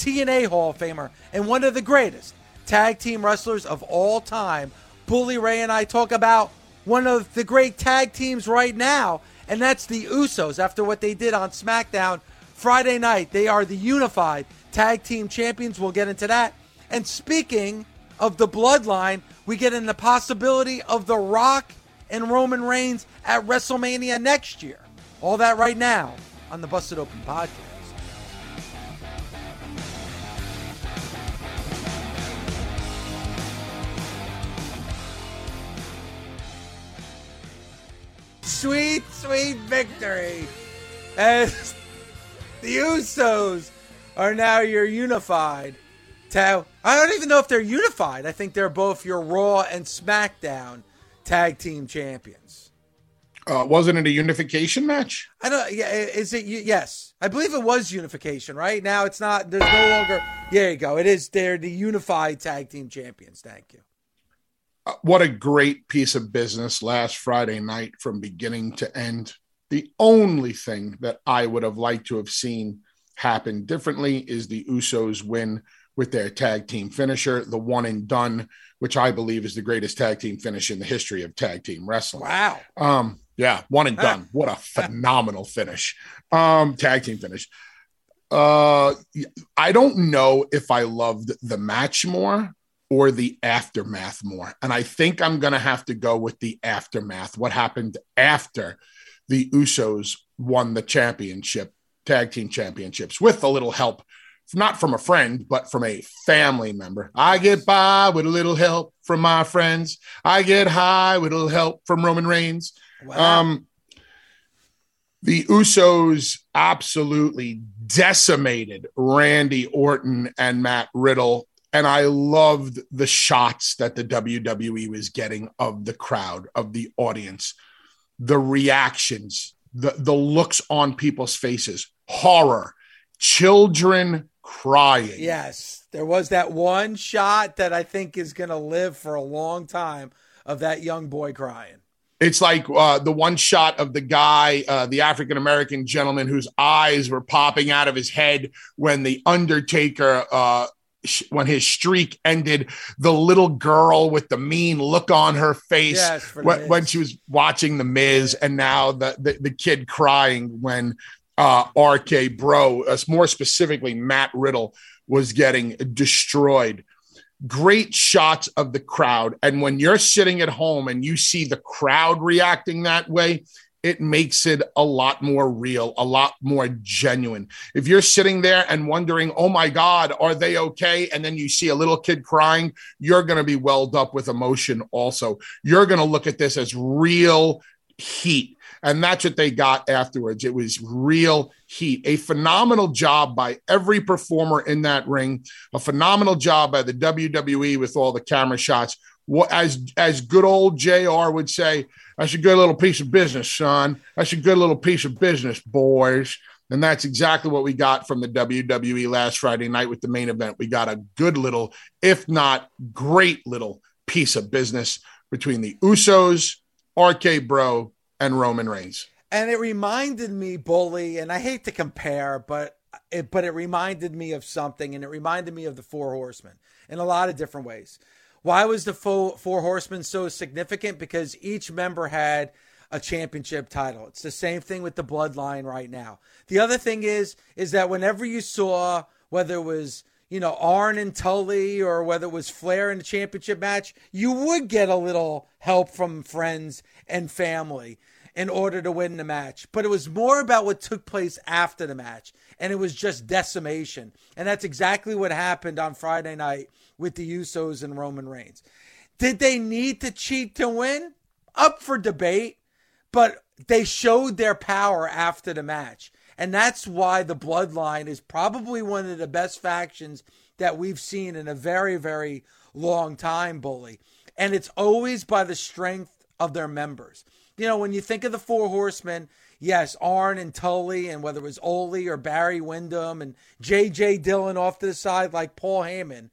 TNA Hall of Famer, and one of the greatest tag team wrestlers of all time, Bully Ray and I talk about one of the great tag teams right now, and that's the Usos after what they did on SmackDown Friday night. They are the unified tag team champions. We'll get into that. And speaking of the bloodline, we get in the possibility of The Rock and Roman Reigns at WrestleMania next year. All that right now on the Busted Open podcast. Sweet, sweet victory as the Usos are now your unified tag. I don't even know if they're unified. I think they're both your Raw and SmackDown tag team champions. Uh, wasn't it a unification match? I don't. Yeah, is it? Yes, I believe it was unification. Right now, it's not. There's no longer. There you go. It is. They're the unified tag team champions. Thank you. What a great piece of business last Friday night from beginning to end. The only thing that I would have liked to have seen happen differently is the Usos win with their tag team finisher, the one and done, which I believe is the greatest tag team finish in the history of tag team wrestling. Wow. Um, yeah, one and done. What a phenomenal finish. Um, tag team finish. Uh, I don't know if I loved the match more or the aftermath more. And I think I'm going to have to go with the aftermath. What happened after the Usos won the championship, tag team championships, with a little help, not from a friend, but from a family member. I get by with a little help from my friends. I get high with a little help from Roman Reigns. Wow. Um, the Usos absolutely decimated Randy Orton and Matt Riddle and I loved the shots that the WWE was getting of the crowd, of the audience, the reactions, the, the looks on people's faces, horror, children crying. Yes, there was that one shot that I think is going to live for a long time of that young boy crying. It's like uh, the one shot of the guy, uh, the African American gentleman whose eyes were popping out of his head when the Undertaker uh, when his streak ended, the little girl with the mean look on her face yes, when, when, she was watching the Miz, and now the the, the kid crying when uh, RK Bro, uh, more specifically Matt Riddle, was getting destroyed. Great shots of the crowd, and when you're sitting at home and you see the crowd reacting that way, it makes it a lot more real, a lot more genuine. If you're sitting there and wondering, oh my God, are they okay? And then you see a little kid crying, you're going to be welled up with emotion also. You're going to look at this as real heat. And that's what they got afterwards. It was real heat. A phenomenal job by every performer in that ring, a phenomenal job by the WWE with all the camera shots. As, as good old JR would say, that's a good little piece of business, son. That's a good little piece of business, boys. And that's exactly what we got from the WWE last Friday night with the main event. We got a good little, if not great little piece of business between the Usos, RK Bro, and Roman Reigns. And it reminded me, Bully, and I hate to compare, but it, but it reminded me of something, and it reminded me of the Four Horsemen in a lot of different ways. Why was the Four, Four Horsemen so significant? Because each member had a championship title. It's the same thing with the bloodline right now. The other thing is is that whenever you saw whether it was you know Arn and Tully or whether it was Flair in the championship match, you would get a little help from friends and family in order to win the match. But it was more about what took place after the match, and it was just decimation. And that's exactly what happened on Friday night with the Usos and Roman Reigns. Did they need to cheat to win? Up for debate, but they showed their power after the match. And that's why the Bloodline is probably one of the best factions that we've seen in a very, very long time, Bully. And it's always by the strength of their members. You know, when you think of the Four Horsemen, yes, Arn and Tully, and whether it was Ole or Barry Windham and J.J. Dillon off to the side like Paul Heyman,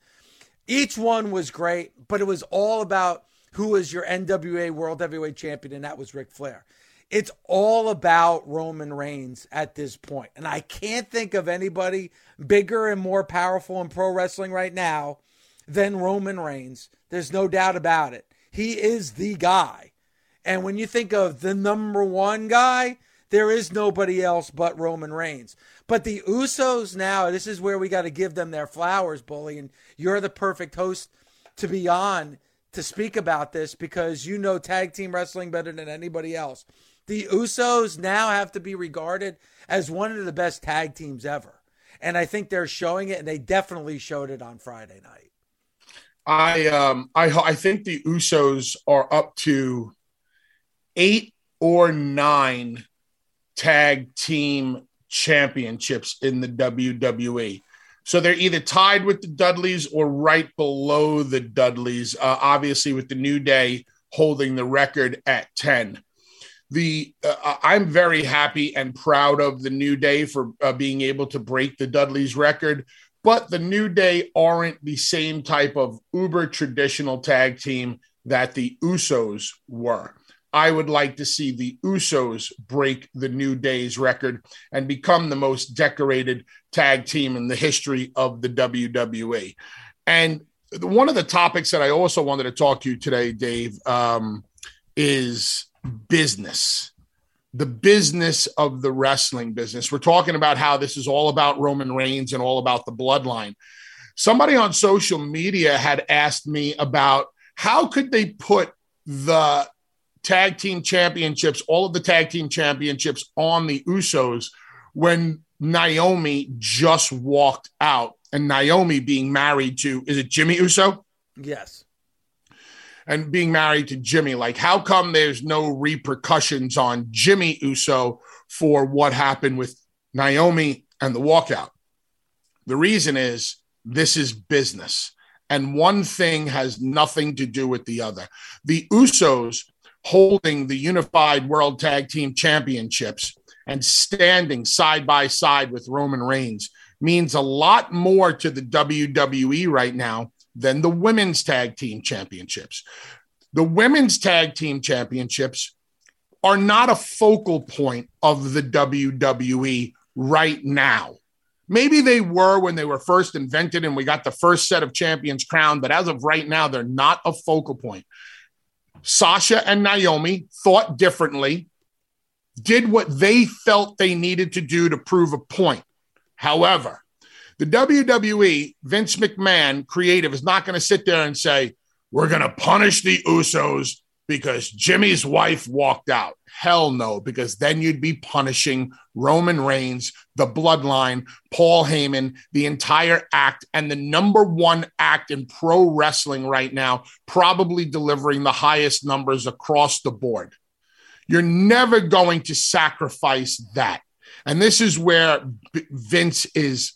each one was great, but it was all about who was your NWA World Heavyweight Champion, and that was Ric Flair. It's all about Roman Reigns at this point. And I can't think of anybody bigger and more powerful in pro wrestling right now than Roman Reigns. There's no doubt about it. He is the guy. And when you think of the number one guy, there is nobody else but Roman Reigns. But the Usos now, this is where we got to give them their flowers, Bully. And you're the perfect host to be on to speak about this because you know tag team wrestling better than anybody else. The Usos now have to be regarded as one of the best tag teams ever. And I think they're showing it, and they definitely showed it on Friday night. I um I I think the Usos are up to eight or nine tag team championships in the WWE. So they're either tied with the Dudleys or right below the Dudleys, uh, obviously, with the New Day holding the record at 10. The uh, I'm very happy and proud of the New Day for uh, being able to break the Dudleys record, but the New Day aren't the same type of uber traditional tag team that the Usos were. I would like to see the Usos break the New Day's record and become the most decorated tag team in the history of the WWE. And one of the topics that I also wanted to talk to you today, Dave, um, is business. The business of the wrestling business. We're talking about how this is all about Roman Reigns and all about the bloodline. Somebody on social media had asked me about how could they put the tag team championships, all of the tag team championships on the Usos when Naomi just walked out and Naomi being married to, is it Jimmy Uso? Yes. And being married to Jimmy. Like, how come there's no repercussions on Jimmy Uso for what happened with Naomi and the walkout? The reason is this is business. And one thing has nothing to do with the other. The Usos holding the unified world tag team championships and standing side by side with Roman Reigns means a lot more to the WWE right now than the women's tag team championships. The women's tag team championships are not a focal point of the WWE right now. Maybe they were when they were first invented and we got the first set of champions crowned, but as of right now, they're not a focal point. Sasha and Naomi thought differently, did what they felt they needed to do to prove a point. However, the WWE, Vince McMahon, creative, is not going to sit there and say, we're going to punish the Usos because Jimmy's wife walked out. Hell no, because then you'd be punishing Roman Reigns, the bloodline, Paul Heyman, the entire act, and the number one act in pro wrestling right now, probably delivering the highest numbers across the board. You're never going to sacrifice that. And this is where Vince is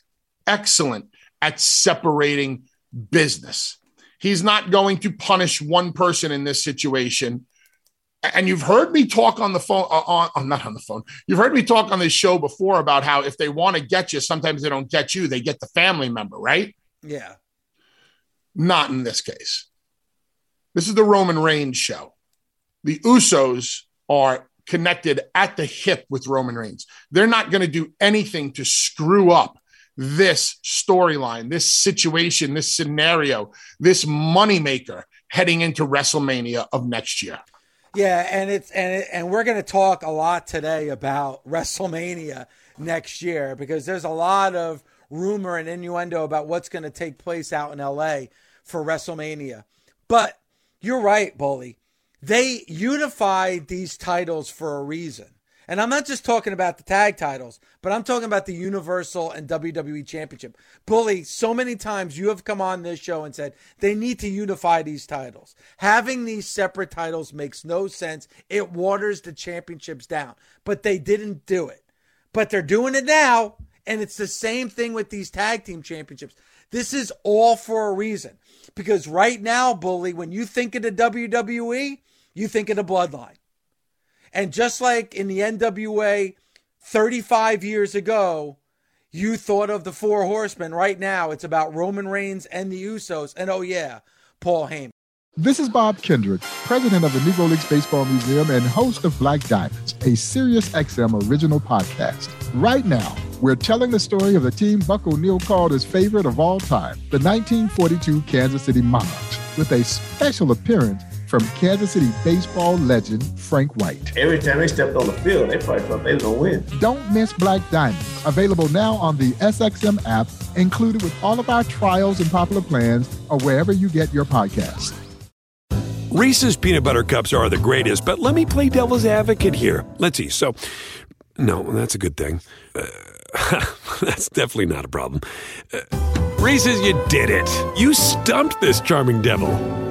excellent at separating business. He's not going to punish one person in this situation. And you've heard me talk on the phone uh, on, on not on the phone. You've heard me talk on this show before about how if they want to get you sometimes they don't get you they get the family member right? Yeah. Not in this case. This is the roman reigns show. The usos are connected at the hip with roman reigns. They're not going to do anything to screw up this storyline this situation this scenario this moneymaker heading into wrestlemania of next year yeah, and it's and it, and we're going to talk a lot today about WrestleMania next year because there's a lot of rumor and innuendo about what's going to take place out in LA for WrestleMania. But you're right, Bully. They unified these titles for a reason. And I'm not just talking about the tag titles, but I'm talking about the Universal and WWE Championship. Bully, so many times you have come on this show and said they need to unify these titles. Having these separate titles makes no sense. It waters the championships down, but they didn't do it. But they're doing it now. And it's the same thing with these tag team championships. This is all for a reason. Because right now, Bully, when you think of the WWE, you think of the bloodline. And just like in the NWA 35 years ago, you thought of the Four Horsemen. Right now, it's about Roman Reigns and the Usos. And oh, yeah, Paul Heyman. This is Bob Kendrick, president of the Negro Leagues Baseball Museum and host of Black Diamonds, a Sirius XM original podcast. Right now, we're telling the story of the team Buck O'Neil called his favorite of all time, the 1942 Kansas City Monarchs, with a special appearance from Kansas City baseball legend Frank White. Every time they stepped on the field, they probably thought they was going to win. Don't miss Black Diamonds, available now on the SXM app, included with all of our trials and popular plans, or wherever you get your podcasts. Reese's peanut butter cups are the greatest, but let me play devil's advocate here. Let's see. So, no, that's a good thing. Uh, that's definitely not a problem. Uh, Reese's, you did it. You stumped this charming devil.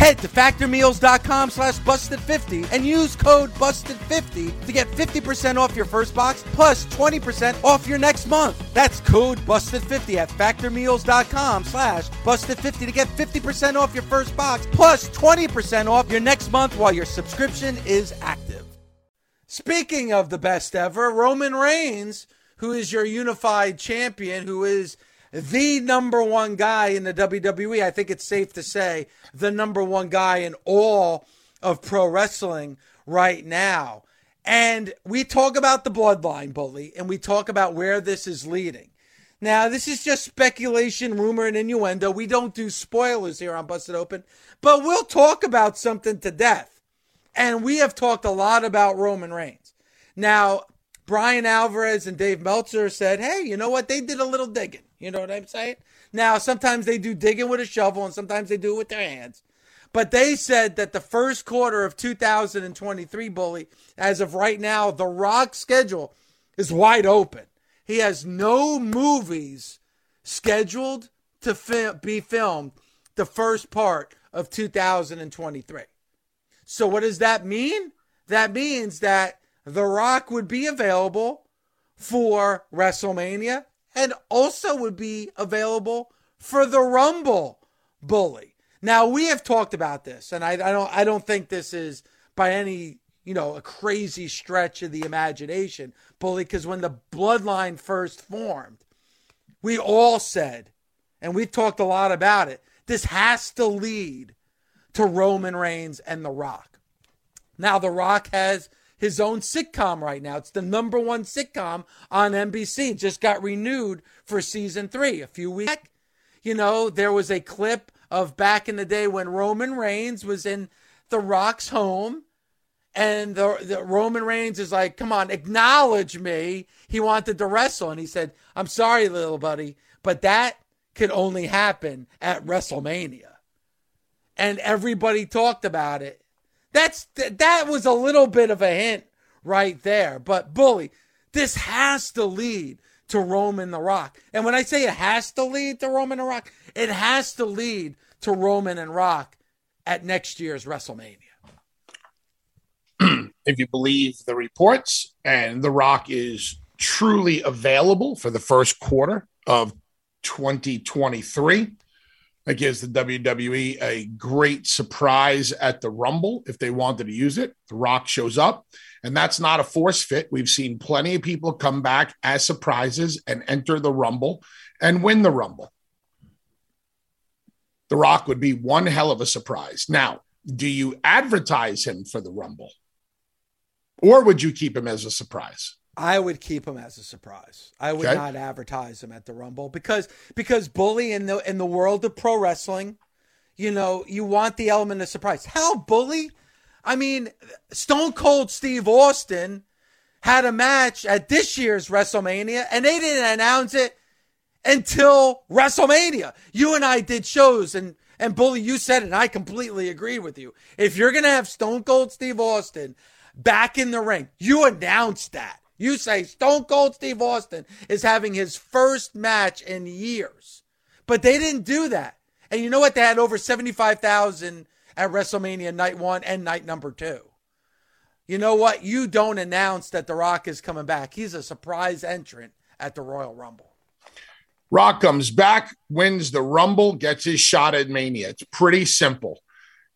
Head to factormeals.com slash busted50 and use code busted50 to get 50% off your first box plus 20% off your next month. That's code busted50 at factormeals.com slash busted50 to get 50% off your first box plus 20% off your next month while your subscription is active. Speaking of the best ever, Roman Reigns, who is your unified champion, who is the number one guy in the WWE. I think it's safe to say the number one guy in all of pro wrestling right now. And we talk about the bloodline bully and we talk about where this is leading. Now, this is just speculation, rumor, and innuendo. We don't do spoilers here on Busted Open, but we'll talk about something to death. And we have talked a lot about Roman Reigns. Now, Bryan Alvarez and Dave Meltzer said, hey, you know what? They did a little digging. You know what I'm saying? Now, sometimes they do digging with a shovel and sometimes they do it with their hands. But they said that the first quarter of 2023, Bully, as of right now, The Rock schedule is wide open. He has no movies scheduled to fi- be filmed the first part of 2023. So, what does that mean? That means that The Rock would be available for WrestleMania and also would be available for the Rumble Bully. Now we have talked about this, and I, I don't I don't think this is by any you know a crazy stretch of the imagination, Bully, because when the bloodline first formed, we all said, and we've talked a lot about it, this has to lead to Roman Reigns and The Rock. Now The Rock has his own sitcom right now. It's the number one sitcom on NBC. It just got renewed for season three a few weeks back. You know, there was a clip of back in the day when Roman Reigns was in The Rock's home. And the, the Roman Reigns is like, come on, acknowledge me. He wanted to wrestle. And he said, I'm sorry, little buddy, but that could only happen at WrestleMania. And everybody talked about it. That's that was a little bit of a hint right there. But bully, this has to lead to Roman the Rock. And when I say it has to lead to Roman the Rock, it has to lead to Roman and Rock at next year's WrestleMania. if you believe the reports, and The Rock is truly available for the first quarter of 2023. Gives the WWE a great surprise at the Rumble if they wanted to use it. The Rock shows up, and that's not a force fit. We've seen plenty of people come back as surprises and enter the Rumble and win the Rumble. The Rock would be one hell of a surprise. Now, do you advertise him for the Rumble? Or would you keep him as a surprise? I would keep him as a surprise. I would okay. not advertise him at the Rumble because because bully in the in the world of pro wrestling, you know, you want the element of surprise. How bully? I mean, Stone Cold Steve Austin had a match at this year's WrestleMania and they didn't announce it until WrestleMania. You and I did shows and and bully you said it and I completely agree with you. If you're going to have Stone Cold Steve Austin back in the ring, you announced that. You say Stone Cold Steve Austin is having his first match in years. But they didn't do that. And you know what? They had over 75,000 at WrestleMania night one and night number two. You know what? You don't announce that The Rock is coming back. He's a surprise entrant at the Royal Rumble. Rock comes back, wins the Rumble, gets his shot at Mania. It's pretty simple.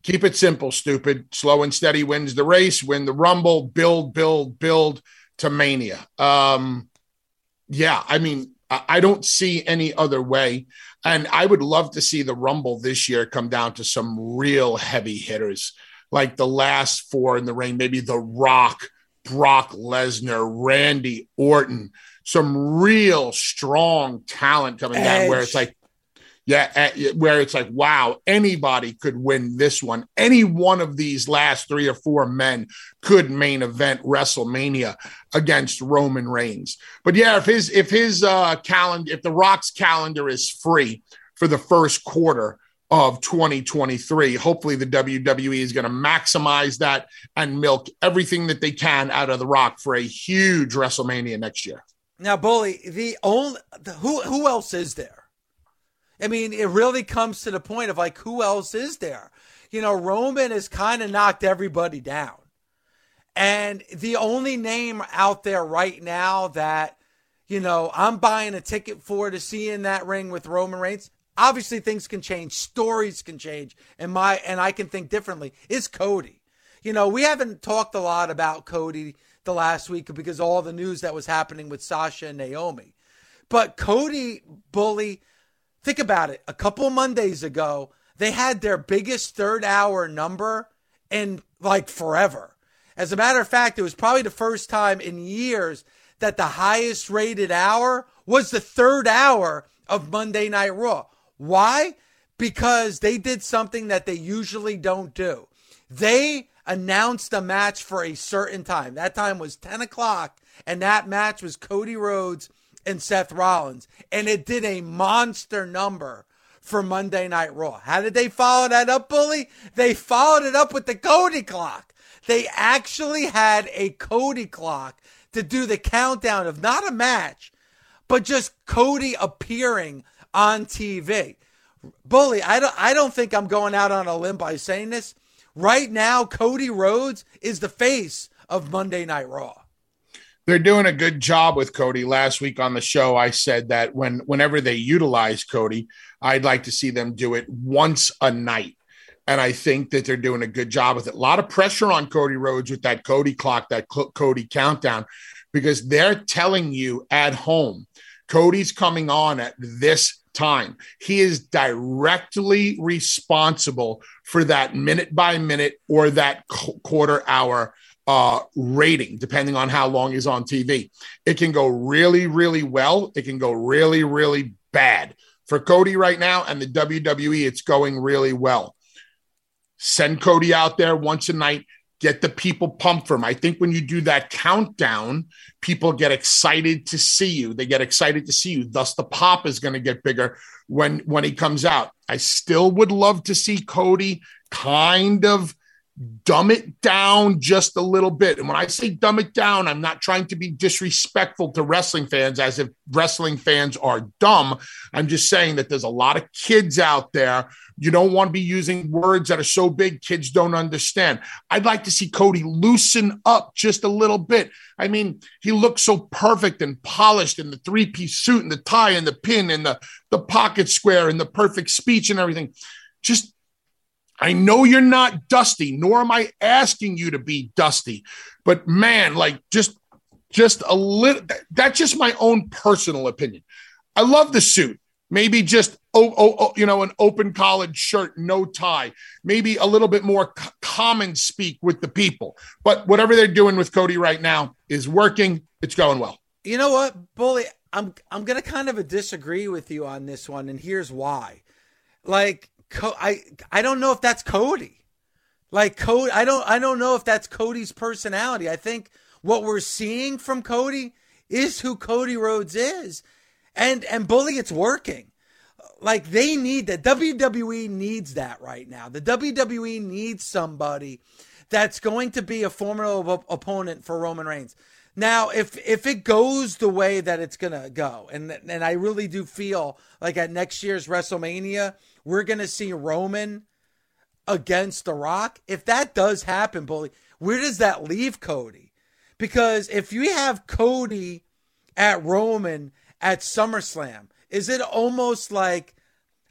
Keep it simple, stupid. Slow and steady wins the race, win the Rumble, build, build, build to Mania. Um, yeah, I mean, I don't see any other way. And I would love to see the Rumble this year come down to some real heavy hitters, like the last four in the ring, maybe The Rock, Brock Lesnar, Randy Orton, some real strong talent coming Edge. down where it's like, yeah, where it's like, wow, anybody could win this one. Any one of these last three or four men could main event WrestleMania against Roman Reigns. But yeah, if his if his uh, calendar, if the Rock's calendar is free for the first quarter of 2023, hopefully the WWE is going to maximize that and milk everything that they can out of the Rock for a huge WrestleMania next year. Now, Bully, the only who who else is there? I mean, it really comes to the point of like, who else is there? You know, Roman has kind of knocked everybody down. And the only name out there right now that, you know, I'm buying a ticket for to see in that ring with Roman Reigns, obviously things can change, stories can change, and my and I can think differently, is Cody. You know, we haven't talked a lot about Cody the last week because all the news that was happening with Sasha and Naomi. But Cody Bully Think about it. A couple Mondays ago, they had their biggest third hour number in like forever. As a matter of fact, it was probably the first time in years that the highest rated hour was the third hour of Monday Night Raw. Why? Because they did something that they usually don't do. They announced a match for a certain time. That time was 10 o'clock, and that match was Cody Rhodes and Seth Rollins. And it did a monster number for Monday Night Raw. How did they follow that up, Bully? They followed it up with the Cody clock. They actually had a Cody clock to do the countdown of not a match, but just Cody appearing on TV. Bully, I don't I don't think I'm going out on a limb by saying this. Right now, Cody Rhodes is the face of Monday Night Raw. They're doing a good job with Cody. Last week on the show, I said that when whenever they utilize Cody, I'd like to see them do it once a night. And I think that they're doing a good job with it. A lot of pressure on Cody Rhodes with that Cody clock, that Cody countdown, because they're telling you at home, Cody's coming on at this time. He is directly responsible for that minute by minute or that quarter hour uh, rating, depending on how long he's on TV. It can go really, really well. It can go really, really bad. For Cody right now and the WWE, it's going really well. Send Cody out there once a night, get the people pumped for him. I think when you do that countdown, people get excited to see you. They get excited to see you. Thus, the pop is going to get bigger when when he comes out. I still would love to see Cody kind of dumb it down just a little bit. And when I say dumb it down, I'm not trying to be disrespectful to wrestling fans as if wrestling fans are dumb. I'm just saying that there's a lot of kids out there. You don't want to be using words that are so big kids don't understand. I'd like to see Cody loosen up just a little bit. I mean, he looks so perfect and polished in the three piece suit and the tie and the pin and the, the pocket square and the perfect speech and everything. Just I know you're not dusty, nor am I asking you to be dusty, but man, like just just a little that's just my own personal opinion. I love the suit. Maybe just oh, oh, oh you know an open collared shirt, no tie. Maybe a little bit more c- common speak with the people. But whatever they're doing with Cody right now is working. It's going well. You know what, Bully? I'm I'm gonna kind of disagree with you on this one, and here's why. Like Co- I I don't know if that's Cody. Like Cody, I don't I don't know if that's Cody's personality. I think what we're seeing from Cody is who Cody Rhodes is, and and bully, it's working. Like they need that. WWE needs that right now. The WWE needs somebody that's going to be a formidable opponent for Roman Reigns. Now, if if it goes the way that it's gonna go, and and I really do feel like at next year's WrestleMania, we're going to see Roman against The Rock. If that does happen, Bully, where does that leave Cody? Because if you have Cody at Roman at SummerSlam, is it almost like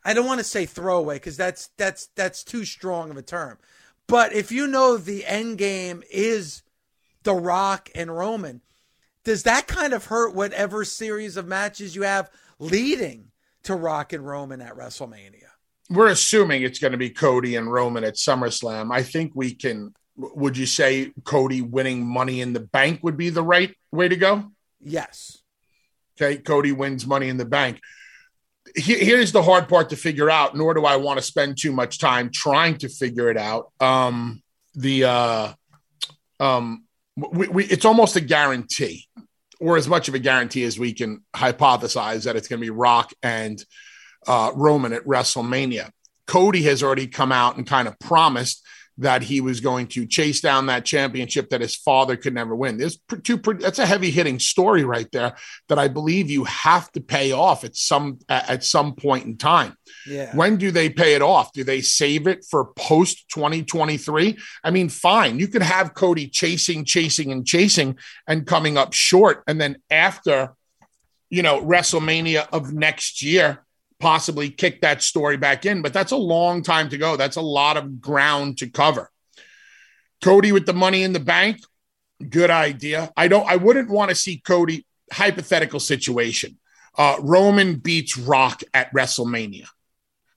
I don't want to say throwaway because that's that's that's too strong of a term. But if you know the end game is The Rock and Roman, does that kind of hurt whatever series of matches you have leading to Rock and Roman at WrestleMania? We're assuming it's going to be Cody and Roman at SummerSlam. I think we can. Would you say Cody winning Money in the Bank would be the right way to go? Yes. Okay, Cody wins Money in the Bank. Here's the hard part to figure out. Nor do I want to spend too much time trying to figure it out. Um, the uh, um, we, we, it's almost a guarantee, or as much of a guarantee as we can hypothesize that it's going to be Rock and uh, Roman at WrestleMania. Cody has already come out and kind of promised that he was going to chase down that championship that his father could never win. There's two, that's a heavy hitting story right there that I believe you have to pay off at some at some point in time. Yeah. When do they pay it off? Do they save it for post 2023? I mean, fine. You could have Cody chasing, chasing, and chasing and coming up short. And then after, you know, WrestleMania of next year, possibly kick that story back in, but that's a long time to go. That's a lot of ground to cover. Cody with the money in the bank, good idea. I don't I wouldn't want to see Cody hypothetical situation. Uh, Roman beats Rock at WrestleMania.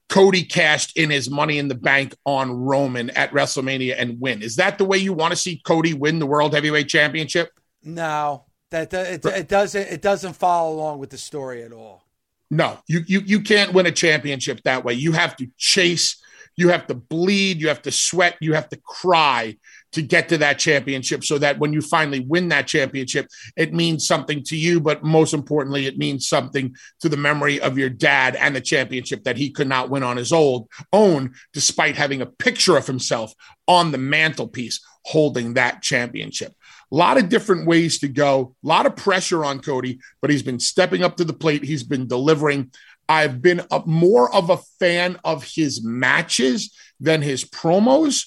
Cody cashed in his money in the bank on Roman at WrestleMania and win. Is that the way you want to see Cody win the World Heavyweight Championship? No, that it, it doesn't. It doesn't follow along with the story at all. No, you you you can't win a championship that way. You have to chase You have to bleed, you have to sweat, you have to cry to get to that championship so that when you finally win that championship, it means something to you. But most importantly, it means something to the memory of your dad and the championship that he could not win on his old own, despite having a picture of himself on the mantelpiece holding that championship. A lot of different ways to go, a lot of pressure on Cody, but he's been stepping up to the plate. He's been delivering. I've been a, more of a fan of his matches than his promos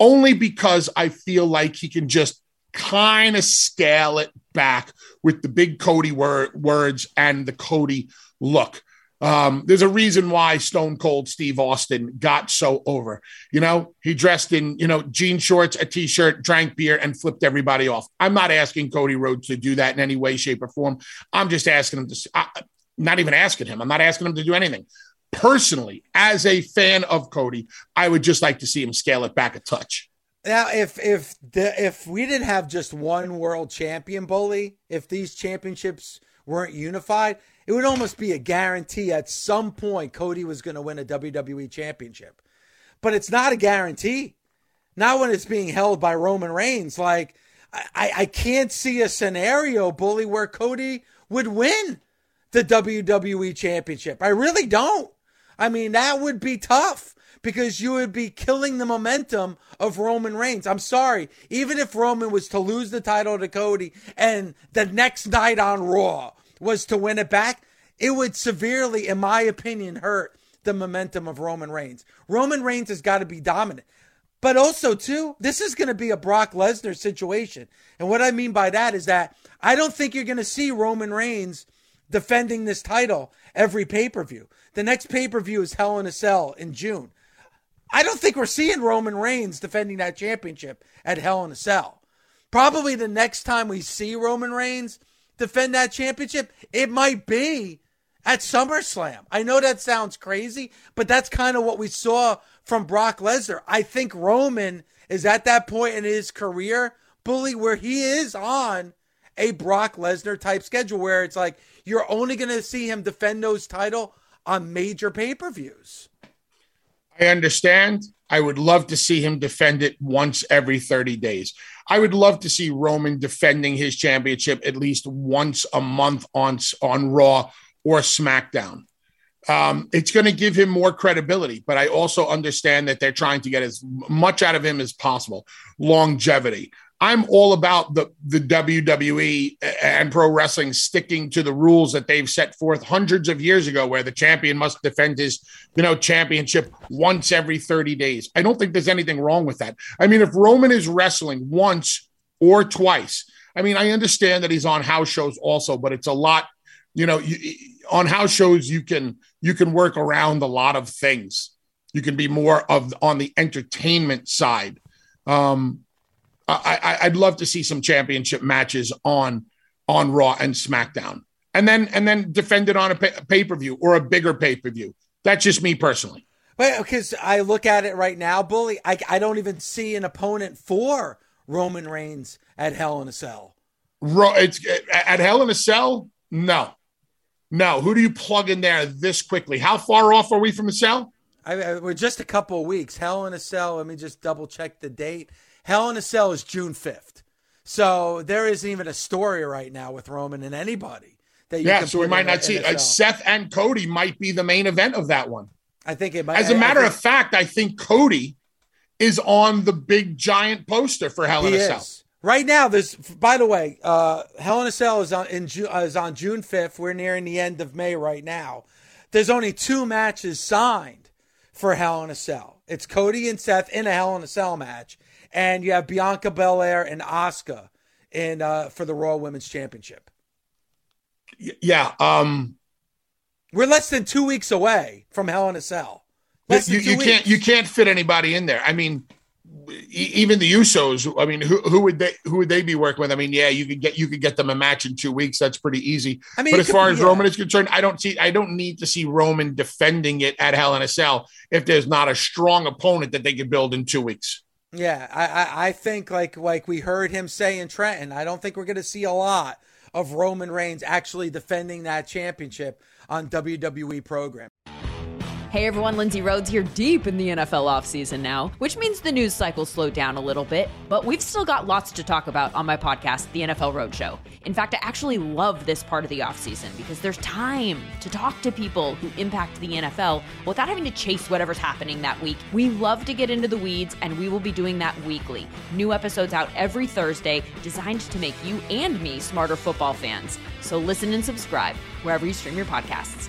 only because I feel like he can just kind of scale it back with the big Cody wor- words and the Cody look. Um, there's a reason why Stone Cold Steve Austin got so over. You know, he dressed in, you know, jean shorts, a t shirt, drank beer, and flipped everybody off. I'm not asking Cody Rhodes to do that in any way, shape, or form. I'm just asking him to, I, not even asking him. I'm not asking him to do anything personally, as a fan of Cody, I would just like to see him scale it back a touch. Now, if if the if we didn't have just one world champion bully, if these championships weren't unified, it would almost be a guarantee at some point Cody was going to win a WWE championship. But it's not a guarantee. Not when it's being held by Roman Reigns. Like I, I can't see a scenario, bully, where Cody would win the WWE championship. I really don't. I mean, that would be tough because you would be killing the momentum of Roman Reigns. I'm sorry. Even if Roman was to lose the title to Cody and the next night on Raw was to win it back, it would severely, in my opinion, hurt the momentum of Roman Reigns. Roman Reigns has got to be dominant. But also, too, this is going to be a Brock Lesnar situation. And what I mean by that is that I don't think you're going to see Roman Reigns defending this title every pay per view. The next pay per view is Hell in a Cell in June. I don't think we're seeing Roman Reigns defending that championship at Hell in a Cell. Probably the next time we see Roman Reigns defend that championship, it might be at SummerSlam. I know that sounds crazy, but that's kind of what we saw from Brock Lesnar. I think Roman is at that point in his career, bully, where he is on a Brock Lesnar type schedule where it's like you're only going to see him defend those title on major pay-per-views. I understand. I would love to see him defend it once every 30 days. I would love to see Roman defending his championship at least once a month on on Raw or SmackDown. Um, it's going to give him more credibility, but I also understand that they're trying to get as much out of him as possible. Longevity. I'm all about the, the WWE and pro wrestling sticking to the rules that they've set forth hundreds of years ago, where the champion must defend his, you know, championship once every 30 days. I don't think there's anything wrong with that. I mean, if Roman is wrestling once or twice, I mean, I understand that he's on house shows also, but it's a lot, you know, you, on house shows you can you can work around a lot of things. You can be more of on the entertainment side. Um, I, I'd love to see some championship matches on on Raw and SmackDown, and then and then defend it on a pay per view or a bigger pay per view. That's just me personally. But because I look at it right now, bully, I I don't even see an opponent for Roman Reigns at Hell in a Cell. Ro- it's at Hell in a Cell. No, no. Who do you plug in there this quickly? How far off are we from the cell? I, I, we're just a couple of weeks. Hell in a Cell. Let me just double check the date. Hell in a Cell is June 5th. So there isn't even a story right now with Roman and anybody that you yeah, so we might not see uh, Seth and Cody might be the main event of that one. I think it might. As a matter think, of fact, I think Cody is on the big giant poster for Hell in a Cell. Right now, there's. By the way, uh, Hell in a Cell is on in uh, is on June 5th. We're nearing the end of May right now. There's only two matches signed for Hell in a Cell. It's Cody and Seth in a Hell in a Cell match, and you have Bianca Belair and Asuka in uh, for the Raw Women's Championship. Yeah, um, we're less than two weeks away from Hell in a Cell. Less you, you can't you can't fit anybody in there. I mean, even the Usos. I mean, who, who would they who would they be working with? I mean, yeah, you could get you could get them a match in two weeks. That's pretty easy. I mean, but as far as yeah. Roman is concerned, I don't see I don't need to see Roman defending it at Hell in a Cell if there's not a strong opponent that they could build in two weeks. Yeah, I, I, I think like like we heard him say in Trenton, I don't think we're going to see a lot of Roman Reigns actually defending that championship on WWE program. Hey everyone, Lindsay Rhodes here, deep in the NFL offseason now, which means the news cycle slowed down a little bit, but we've still got lots to talk about on my podcast, The NFL Roadshow. In fact, I actually love this part of the offseason because there's time to talk to people who impact the NFL without having to chase whatever's happening that week. We love to get into the weeds, and we will be doing that weekly. New episodes out every Thursday, designed to make you and me smarter football fans. So listen and subscribe wherever you stream your podcasts.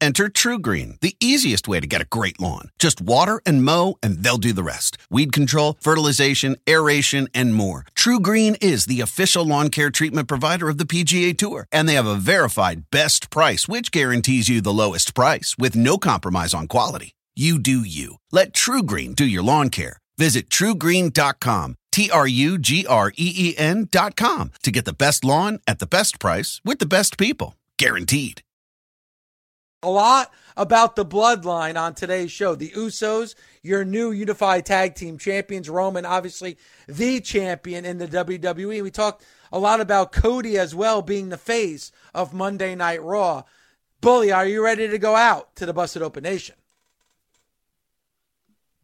Enter TruGreen, the easiest way to get a great lawn. Just water and mow, and they'll do the rest. Weed control, fertilization, aeration, and more. TruGreen is the official lawn care treatment provider of the PGA Tour, and they have a verified best price, which guarantees you the lowest price with no compromise on quality. You do you. Let TruGreen do your lawn care. Visit trugreen.com, T R U G R E E N.com to get the best lawn at the best price with the best people. Guaranteed a lot about the bloodline on today's show. The Usos, your new unified tag team champions. Roman, obviously, the champion in the WWE. We talked a lot about Cody as well being the face of Monday Night Raw. Bully, are you ready to go out to the Busted Open Nation?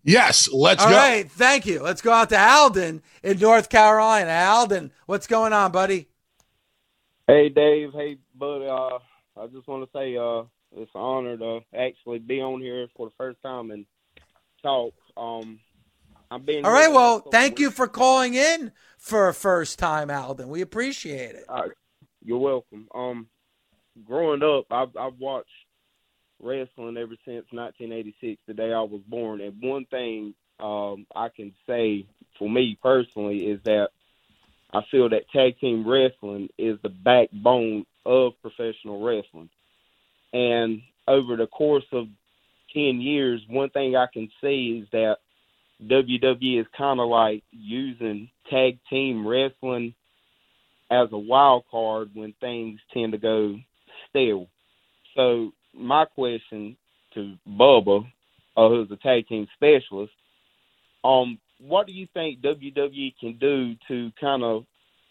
Yes, let's All go. All right, thank you. Let's go out to Alden in North Carolina. Alden, what's going on, buddy? Hey, Dave. Hey, buddy. Uh, I just want to say, uh, it's an honor to actually be on here for the first time and talk. Um, I'm being all right. Well, thank you for calling in for a first time, Alden. We appreciate it. You're welcome. Um, growing up, I've, I've watched wrestling ever since 1986, the day I was born. And one thing um, I can say for me personally is that I feel that tag team wrestling is the backbone of professional wrestling. And over the course of 10 years, one thing I can see is that WWE is kind of like using tag team wrestling as a wild card when things tend to go stale. So, my question to Bubba, uh, who's a tag team specialist, um, what do you think WWE can do to kind of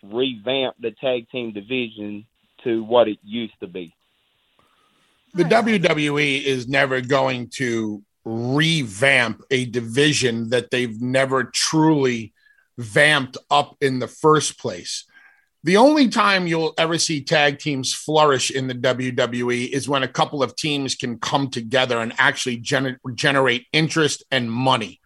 revamp the tag team division to what it used to be? The WWE is never going to revamp a division that they've never truly vamped up in the first place. The only time you'll ever see tag teams flourish in the WWE is when a couple of teams can come together and actually gener- generate interest and money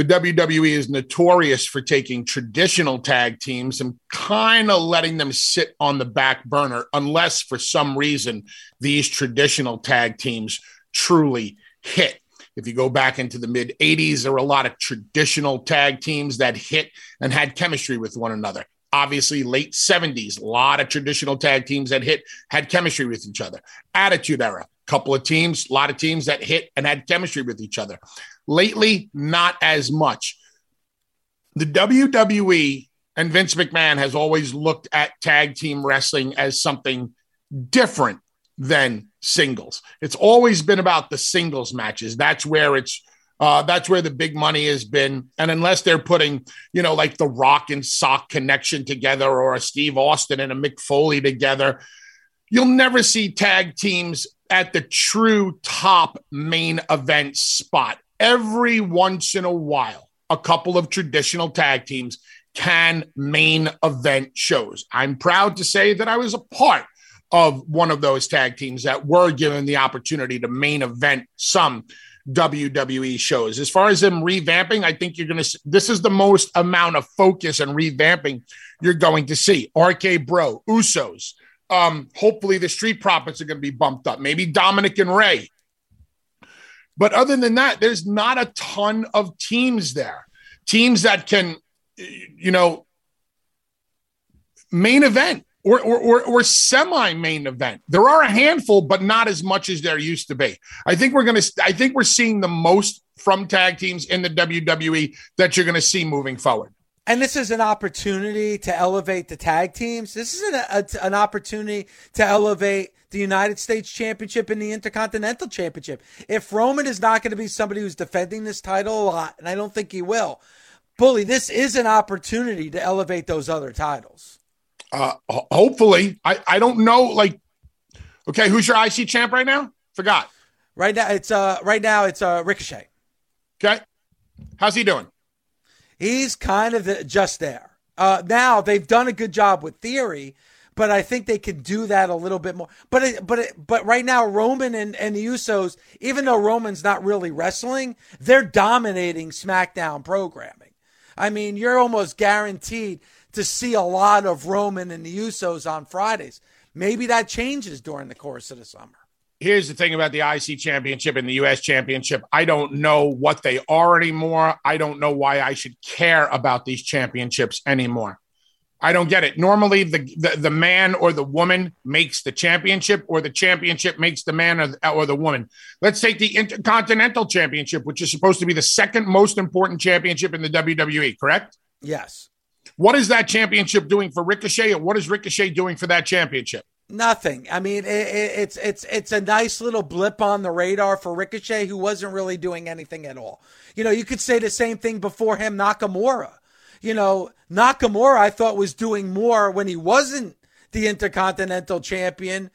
the WWE is notorious for taking traditional tag teams and kind of letting them sit on the back burner, unless for some reason these traditional tag teams truly hit. If you go back into the mid 80s, there were a lot of traditional tag teams that hit and had chemistry with one another. Obviously, late 70s, a lot of traditional tag teams that hit had chemistry with each other. Attitude era, couple of teams, a lot of teams that hit and had chemistry with each other. Lately, not as much. The WWE and Vince McMahon has always looked at tag team wrestling as something different than singles. It's always been about the singles matches. That's where it's uh, that's where the big money has been. And unless they're putting, you know, like the Rock and Sock connection together or a Steve Austin and a Mick Foley together, you'll never see tag teams at the true top main event spot every once in a while, a couple of traditional tag teams can main event shows. I'm proud to say that I was a part of one of those tag teams that were given the opportunity to main event some WWE shows. As far as them revamping, I think you're going to, this is the most amount of focus and revamping you're going to see. RK Bro, Usos, Um, hopefully, the Street Profits are going to be bumped up. Maybe Dominik and Rey. But other than that, there's not a ton of teams there. Teams that can, you know, main event or, or, or, or semi main event. There are a handful, but not as much as there used to be. I think we're going to, I think we're seeing the most from tag teams in the WWE that you're going to see moving forward. And this is an opportunity to elevate the tag teams. This is an, a, an opportunity to elevate the United States Championship and the Intercontinental Championship. If Roman is not going to be somebody who's defending this title a lot, and I don't think he will, Bully, this is an opportunity to elevate those other titles. Uh, hopefully, I, I don't know. Like, okay, who's your IC champ right now? Forgot. Right now, it's uh right now it's uh Ricochet. Okay, how's he doing? He's kind of just there. Uh, now they've done a good job with Theory, but I think they could do that a little bit more. But it, but it, but right now Roman and, and the Usos, even though Roman's not really wrestling, they're dominating SmackDown programming. I mean, you're almost guaranteed to see a lot of Roman and the Usos on Fridays. Maybe that changes during the course of the summer. Here's the thing about the IC championship and the US championship. I don't know what they are anymore. I don't know why I should care about these championships anymore. I don't get it. Normally, the, the, the man or the woman makes the championship, or the championship makes the man or the, or the woman. Let's take the Intercontinental Championship, which is supposed to be the second most important championship in the WWE, correct? Yes. What is that championship doing for Ricochet, and what is Ricochet doing for that championship? Nothing. I mean, it, it, it's it's it's a nice little blip on the radar for Ricochet, who wasn't really doing anything at all. You know, you could say the same thing before him, Nakamura. You know, Nakamura, I thought was doing more when he wasn't the Intercontinental Champion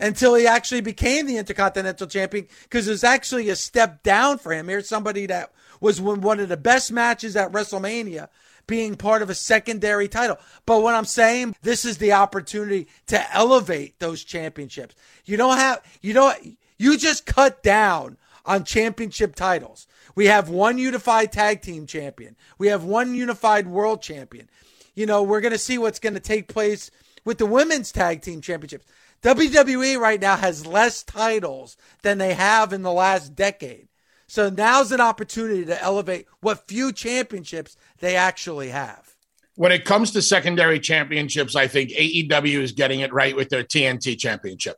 until he actually became the Intercontinental Champion because it was actually a step down for him. Here's somebody that was one of the best matches at WrestleMania being part of a secondary title. But what I'm saying, this is the opportunity to elevate those championships. You don't have, you don't, you just cut down on championship titles. We have one unified tag team champion. We have one unified world champion. You know, we're going to see what's going to take place with the women's tag team championships. WWE right now has less titles than they have in the last decade. So now's an opportunity to elevate what few championships they actually have. When it comes to secondary championships, I think AEW is getting it right with their TNT championship.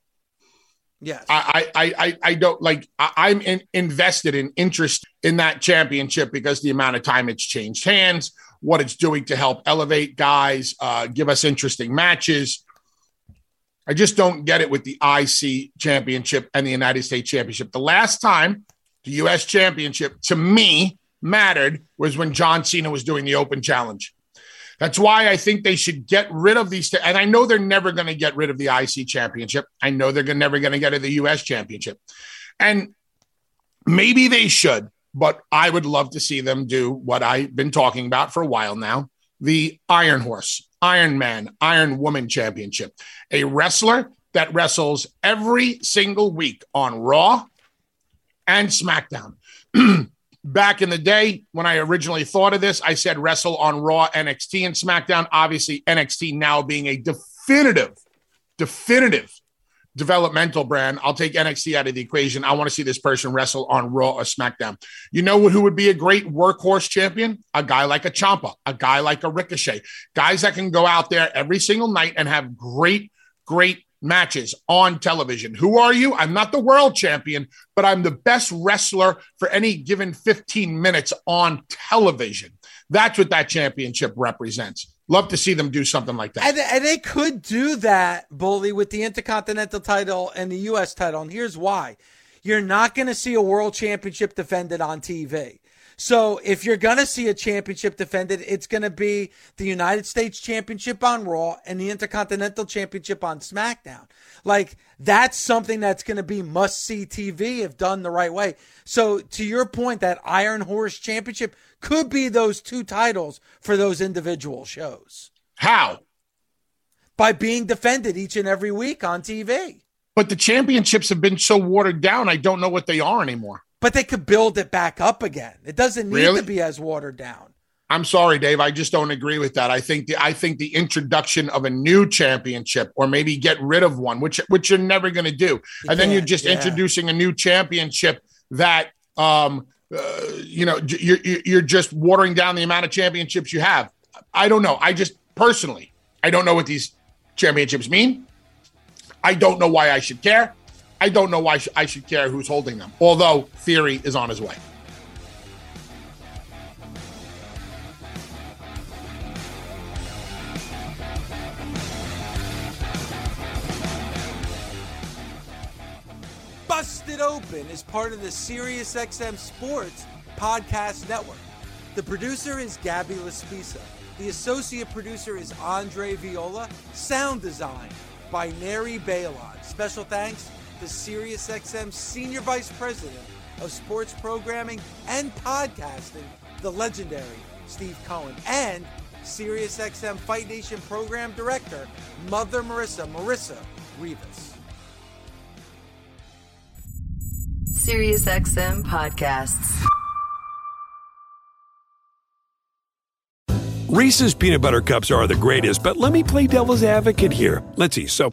Yes. I, I, I, I don't like, I, am in, invested in interest in that championship because the amount of time it's changed hands, what it's doing to help elevate guys, uh, give us interesting matches. I just don't get it with the IC championship and the United States championship. The last time the US championship to me mattered was when John Cena was doing the open challenge. That's why I think they should get rid of these. And I know they're never going to get rid of the IC championship. I know they're never going to get rid of the US championship. And maybe they should, but I would love to see them do what I've been talking about for a while now the Iron Horse, Iron Man, Iron Woman championship. A wrestler that wrestles every single week on Raw, and SmackDown. Back in the day, when I originally thought of this, I said wrestle on Raw, NXT, and SmackDown. Obviously, NXT now being a definitive, definitive developmental brand. I'll take NXT out of the equation. I want to see this person wrestle on Raw or SmackDown. You know who would be a great workhorse champion? A guy like a Ciampa, a guy like a Ricochet, guys that can go out there every single night and have great, great matches on television. Who are you? I'm not the world champion, but I'm the best wrestler for any given 15 minutes on television. That's what that championship represents. Love to see them do something like that. And, and they could do that, Bully, with the Intercontinental title and the U.S. title. And here's why you're not going to see a world championship defended on TV. So if you're going to see a championship defended, it's going to be the United States Championship on Raw and the Intercontinental Championship on SmackDown. Like that's something that's going to be must see TV if done the right way. So to your point, that Iron Horse Championship could be those two titles for those individual shows. How? By being defended each and every week on TV. But the championships have been so watered down, I don't know what they are anymore but they could build it back up again. It doesn't need really? to be as watered down. I'm sorry, Dave. I just don't agree with that. I think the I think the introduction of a new championship, or maybe get rid of one, which which you're never going to do, You and then you're just yeah. introducing a new championship that um uh, you know you're you're you're just watering down the amount of championships you have. I don't know. I just personally, I don't know what these championships mean. I don't know why I should care. I don't know why I should care who's holding them. Although Theory is on his way. Busted Open is part of the SiriusXM Sports Podcast Network. The producer is Gabby Laspisa. The associate producer is Andre Viola. Sound design by Neri Balon. Special thanks to SiriusXM Senior Vice President of Sports Programming and Podcasting, the legendary Steve Cohen, and SiriusXM Fight Nation Program Director, Mother Marissa, Marissa Rivas. SiriusXM podcasts. Reese's peanut butter cups are the greatest, but let me play devil's advocate here. Let's see. So,